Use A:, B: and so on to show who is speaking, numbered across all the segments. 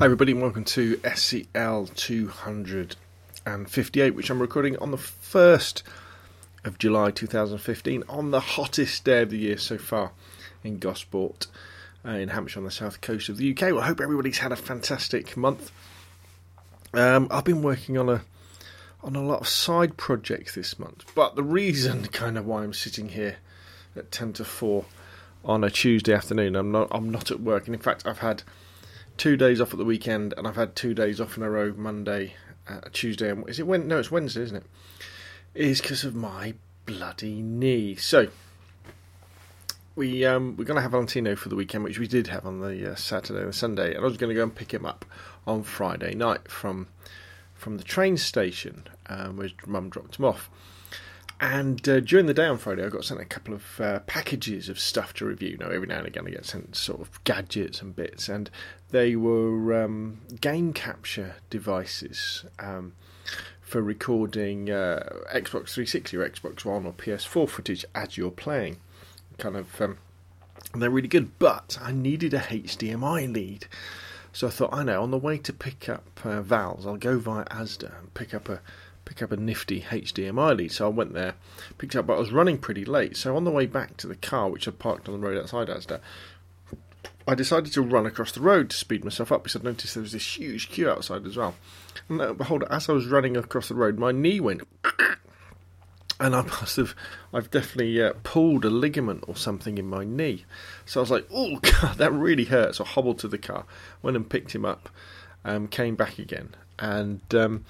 A: Hi, everybody, and welcome to SCL 258, which I'm recording on the 1st of July 2015, on the hottest day of the year so far in Gosport, uh, in Hampshire on the south coast of the UK. Well, I hope everybody's had a fantastic month. Um, I've been working on a on a lot of side projects this month, but the reason kind of why I'm sitting here at 10 to 4 on a Tuesday afternoon, I'm not I'm not at work, and in fact, I've had two days off at the weekend, and I've had two days off in a row Monday, uh, Tuesday, and is it when? No, it's Wednesday, isn't it? Is because of my bloody knee. So we um, we're going to have Valentino for the weekend, which we did have on the uh, Saturday and Sunday, and I was going to go and pick him up on Friday night from from the train station um, where Mum dropped him off. And uh, during the day on Friday, I got sent a couple of uh, packages of stuff to review. Now, every now and again, I get sent sort of gadgets and bits, and they were um, game capture devices um, for recording uh, Xbox 360 or Xbox One or PS4 footage as you're playing. Kind of, um, they're really good, but I needed a HDMI lead. So I thought, I know, on the way to pick up uh, Val's, I'll go via Asda and pick up a pick up a nifty HDMI lead. So I went there, picked up, but I was running pretty late. So on the way back to the car, which I parked on the road outside Asda, I decided to run across the road to speed myself up because I noticed there was this huge queue outside as well. And uh, behold, as I was running across the road, my knee went. And I must have, I've definitely uh, pulled a ligament or something in my knee. So I was like, oh, God, that really hurts. So I hobbled to the car, went and picked him up, um, came back again. And um,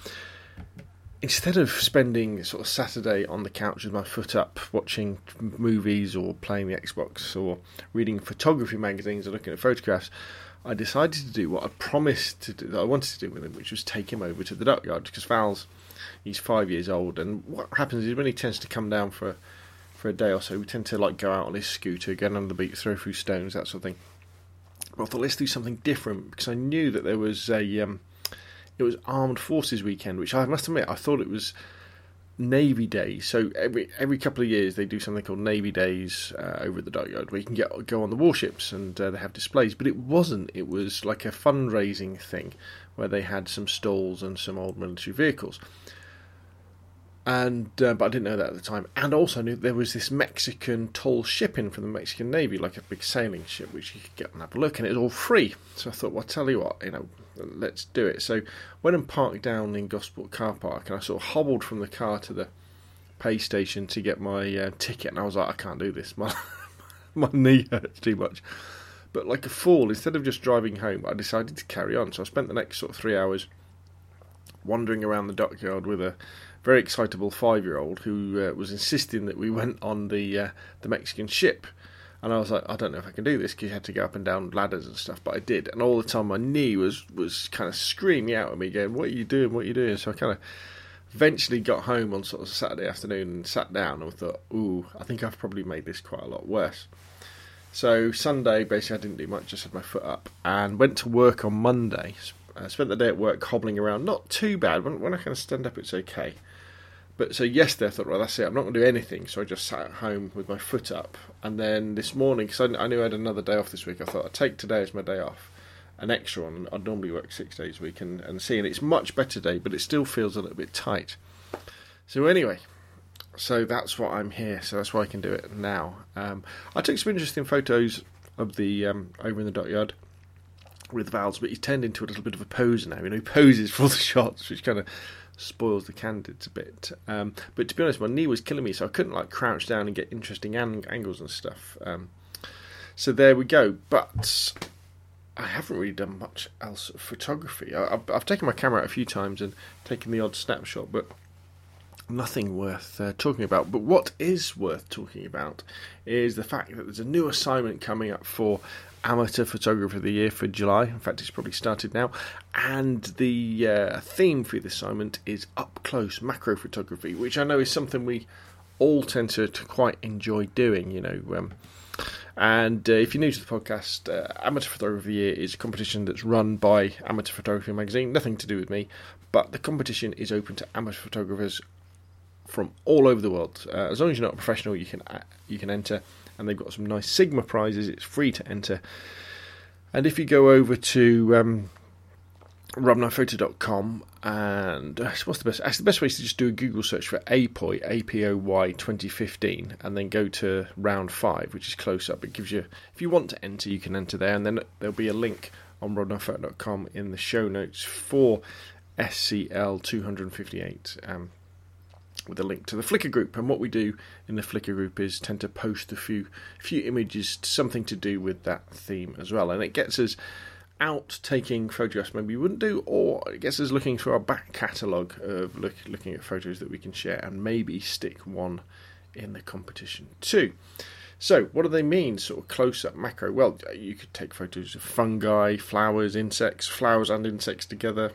A: instead of spending sort of Saturday on the couch with my foot up watching movies or playing the Xbox or reading photography magazines or looking at photographs, I decided to do what I promised to do, that I wanted to do with him, which was take him over to the duck yard because Val's he's five years old, and what happens is when he tends to come down for for a day or so, we tend to like go out on his scooter, get under the beach, throw through stones, that sort of thing. But I thought let's do something different because I knew that there was a um, it was Armed Forces Weekend, which I must admit I thought it was Navy Day. So every every couple of years they do something called Navy Days uh, over at the dockyard where you can get go on the warships and uh, they have displays. But it wasn't. It was like a fundraising thing where they had some stalls and some old military vehicles and uh, but I didn't know that at the time. And also knew there was this Mexican tall ship in from the Mexican Navy, like a big sailing ship, which you could get and have a look, and it was all free. So I thought, well, I'll tell you what, you know, let's do it. So went and parked down in Gosport car park, and I sort of hobbled from the car to the pay station to get my uh, ticket, and I was like, I can't do this, my my knee hurts too much. But like a fool, instead of just driving home, I decided to carry on. So I spent the next sort of three hours wandering around the dockyard with a very excitable five year old who uh, was insisting that we went on the uh, the Mexican ship. And I was like, I don't know if I can do this because you had to go up and down ladders and stuff, but I did. And all the time, my knee was was kind of screaming out at me, going, "What are you doing? What are you doing?" So I kind of eventually got home on sort of Saturday afternoon and sat down and thought, "Ooh, I think I've probably made this quite a lot worse." So Sunday, basically, I didn't do much; just had my foot up, and went to work on Monday. I spent the day at work hobbling around, not too bad. When, when I kind of stand up, it's okay. But so yesterday I thought, well, that's it. I'm not going to do anything. So I just sat at home with my foot up. And then this morning, because I, I, knew I had another day off this week, I thought I'd take today as my day off, an extra one. I'd normally work six days a week and, and see. And it's much better day, but it still feels a little bit tight. So anyway, so that's why I'm here. So that's why I can do it now. Um, I took some interesting photos of the um, over in the dockyard with Val's, but he's turned into a little bit of a poser now. You know, he poses for all the shots, which kind of spoils the candidates a bit. Um, but to be honest, my knee was killing me, so I couldn't like crouch down and get interesting ang- angles and stuff. Um, so there we go. But I haven't really done much else photography. I, have I've taken my camera out a few times and taken the odd snapshot, but nothing worth uh, talking about. But what is worth talking about is the fact that there's a new assignment coming up for Amateur Photographer of the Year for July. In fact, it's probably started now. And the uh, theme for this assignment is up close macro photography, which I know is something we all tend to, to quite enjoy doing, you know. Um, and uh, if you're new to the podcast, uh, Amateur Photographer of the Year is a competition that's run by Amateur Photography Magazine, nothing to do with me, but the competition is open to amateur photographers from all over the world. Uh, as long as you're not a professional, you can uh, you can enter and they've got some nice Sigma prizes. It's free to enter. And if you go over to um, and uh, what's the best? Actually, the best way is to just do a Google search for APOY, APOY 2015, and then go to round five, which is close up. It gives you, if you want to enter, you can enter there, and then there'll be a link on robknightphoto.com in the show notes for SCL 258. Um, with a link to the Flickr group. And what we do in the Flickr group is tend to post a few few images, something to do with that theme as well. And it gets us out taking photographs maybe we wouldn't do, or it gets us looking through our back catalogue of look, looking at photos that we can share and maybe stick one in the competition too. So, what do they mean, sort of close up macro? Well, you could take photos of fungi, flowers, insects, flowers and insects together,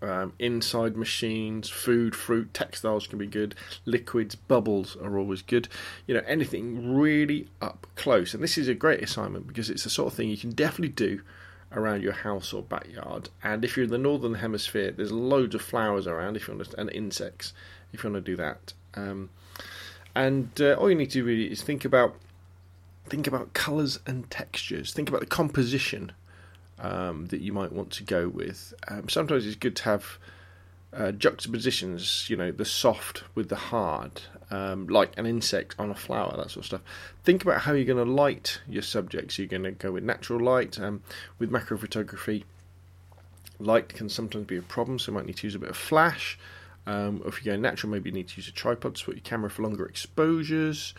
A: um, inside machines, food, fruit, textiles can be good. Liquids, bubbles are always good. You know, anything really up close. And this is a great assignment because it's the sort of thing you can definitely do around your house or backyard. And if you're in the northern hemisphere, there's loads of flowers around. If you want to, and insects, if you want to do that. Um, and uh, all you need to do really is think about think about colours and textures. Think about the composition um, that you might want to go with. Um, sometimes it's good to have uh, juxtapositions, you know, the soft with the hard, um, like an insect on a flower, that sort of stuff. Think about how you're going to light your subjects. You're going to go with natural light. Um, with macro photography, light can sometimes be a problem, so you might need to use a bit of flash. Um, if you're going natural, maybe you need to use a tripod to put your camera for longer exposures.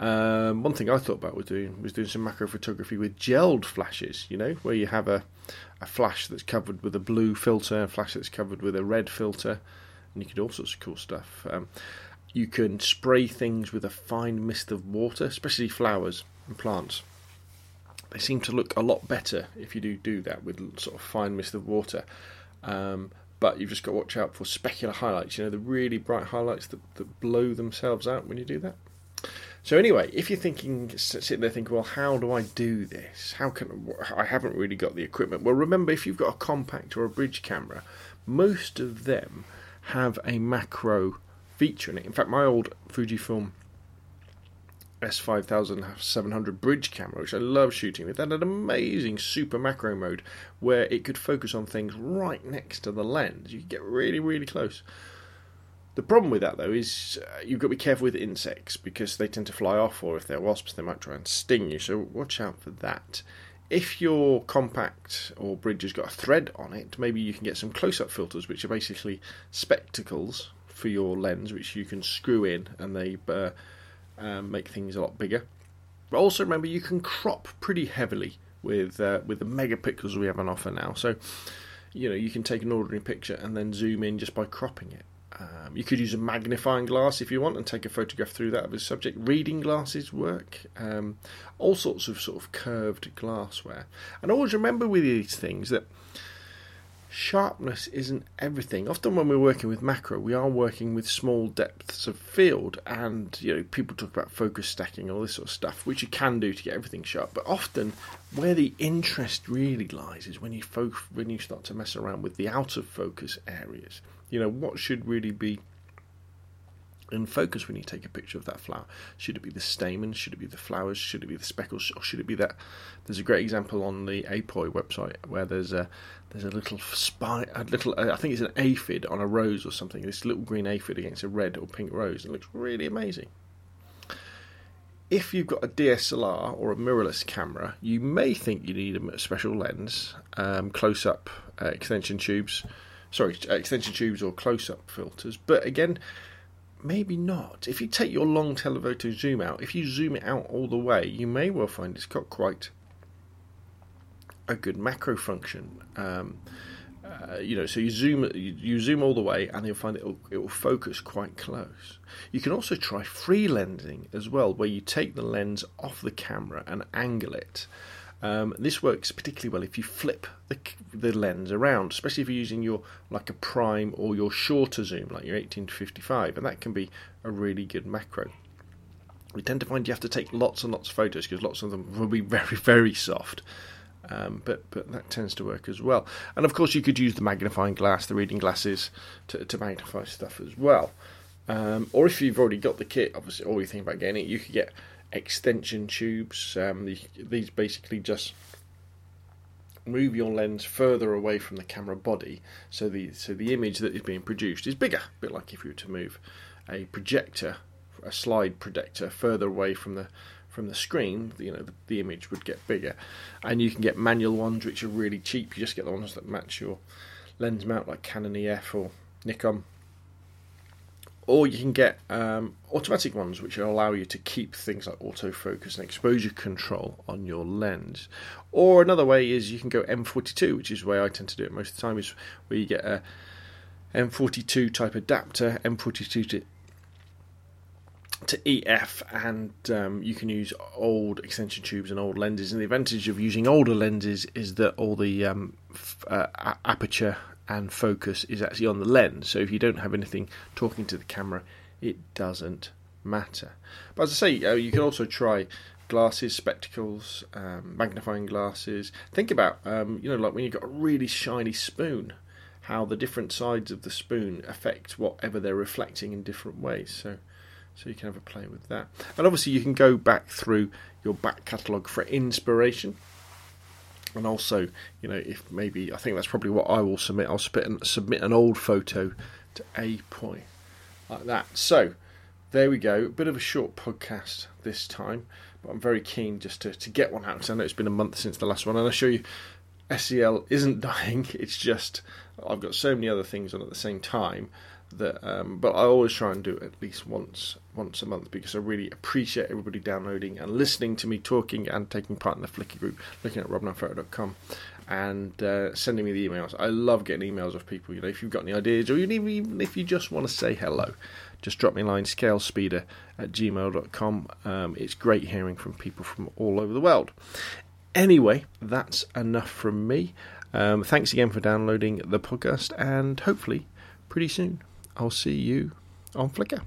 A: Um, one thing I thought about was doing was doing some macro photography with gelled flashes. You know, where you have a a flash that's covered with a blue filter, a flash that's covered with a red filter, and you could do all sorts of cool stuff. Um, you can spray things with a fine mist of water, especially flowers and plants. They seem to look a lot better if you do do that with sort of fine mist of water. Um, but you've just got to watch out for specular highlights. You know, the really bright highlights that, that blow themselves out when you do that. So anyway, if you're thinking, sitting there thinking, well, how do I do this? How can I haven't really got the equipment? Well, remember, if you've got a compact or a bridge camera, most of them have a macro feature in it. In fact, my old Fujifilm S5700 bridge camera, which I love shooting with, had an amazing super macro mode where it could focus on things right next to the lens. You could get really, really close. The problem with that, though, is uh, you've got to be careful with insects because they tend to fly off, or if they're wasps, they might try and sting you. So watch out for that. If your compact or bridge has got a thread on it, maybe you can get some close up filters, which are basically spectacles for your lens, which you can screw in and they uh, um, make things a lot bigger. But also remember, you can crop pretty heavily with uh, with the megapixels we have on offer now. So you know you can take an ordinary picture and then zoom in just by cropping it. Um, you could use a magnifying glass if you want and take a photograph through that of a subject. Reading glasses work. Um, all sorts of sort of curved glassware. And always remember with these things that sharpness isn't everything. Often when we're working with macro, we are working with small depths of field, and you know people talk about focus stacking, and all this sort of stuff, which you can do to get everything sharp. But often, where the interest really lies is when you fo- when you start to mess around with the out of focus areas. You know, what should really be in focus when you take a picture of that flower? Should it be the stamen? Should it be the flowers? Should it be the speckles? Or should it be that? There's a great example on the Apoy website where there's a there's a little spy, a little I think it's an aphid on a rose or something. This little green aphid against a red or pink rose. It looks really amazing. If you've got a DSLR or a mirrorless camera, you may think you need a special lens, um, close up uh, extension tubes sorry, extension tubes or close up filters. But again, maybe not. If you take your long telephoto zoom out, if you zoom it out all the way, you may well find it's got quite a good macro function. Um, uh, you know, so you zoom you, zoom all the way, and you'll find it it will focus quite close. You can also try free lensing as well, where you take the lens off the camera and angle it. Um, this works particularly well if you flip the, the lens around, especially if you're using your like a prime or your shorter zoom, like your 18 to 55, and that can be a really good macro. We tend to find you have to take lots and lots of photos because lots of them will be very, very soft. Um, but but that tends to work as well. And of course, you could use the magnifying glass, the reading glasses, to, to magnify stuff as well. Um, or if you've already got the kit, obviously, all you think about getting it, you could get extension tubes. Um, these basically just move your lens further away from the camera body, so the so the image that is being produced is bigger. A bit like if you were to move a projector, a slide projector, further away from the from the screen, you know the, the image would get bigger. And you can get manual ones which are really cheap. You just get the ones that match your lens mount, like Canon EF or Nikon or you can get um, automatic ones which allow you to keep things like autofocus and exposure control on your lens. Or another way is you can go M42, which is the way I tend to do it most of the time, is where you get a M42 type adapter, M42 to to EF, and um, you can use old extension tubes and old lenses. And the advantage of using older lenses is that all the um, f- uh, aperture and focus is actually on the lens. So if you don't have anything talking to the camera, it doesn't matter. But as I say, uh, you can also try glasses, spectacles, um, magnifying glasses. Think about, um, you know, like when you've got a really shiny spoon, how the different sides of the spoon affect whatever they're reflecting in different ways. So, so you can have a play with that. And obviously, you can go back through your back catalogue for inspiration and also, you know, if maybe I think that's probably what I will submit. I'll submit, submit an old photo to Apoy like that. So there we go. A bit of a short podcast this time, but I'm very keen just to, to get one out because I know it's been a month since the last one, and I show you SCL isn't dying. It's just I've got so many other things on at the same time that um, but I always try and do it at least once once a month because I really appreciate everybody downloading and listening to me talking and taking part in the Flickr group, looking at robknightphoto.com and uh, sending me the emails. I love getting emails of people. You know, if you've got any ideas or even if you just want to say hello, just drop me a line scalespeeder at gmail.com. Um, it's great hearing from people from all over the world. Anyway, that's enough from me. Um, thanks again for downloading the podcast, and hopefully, pretty soon I'll see you on Flickr.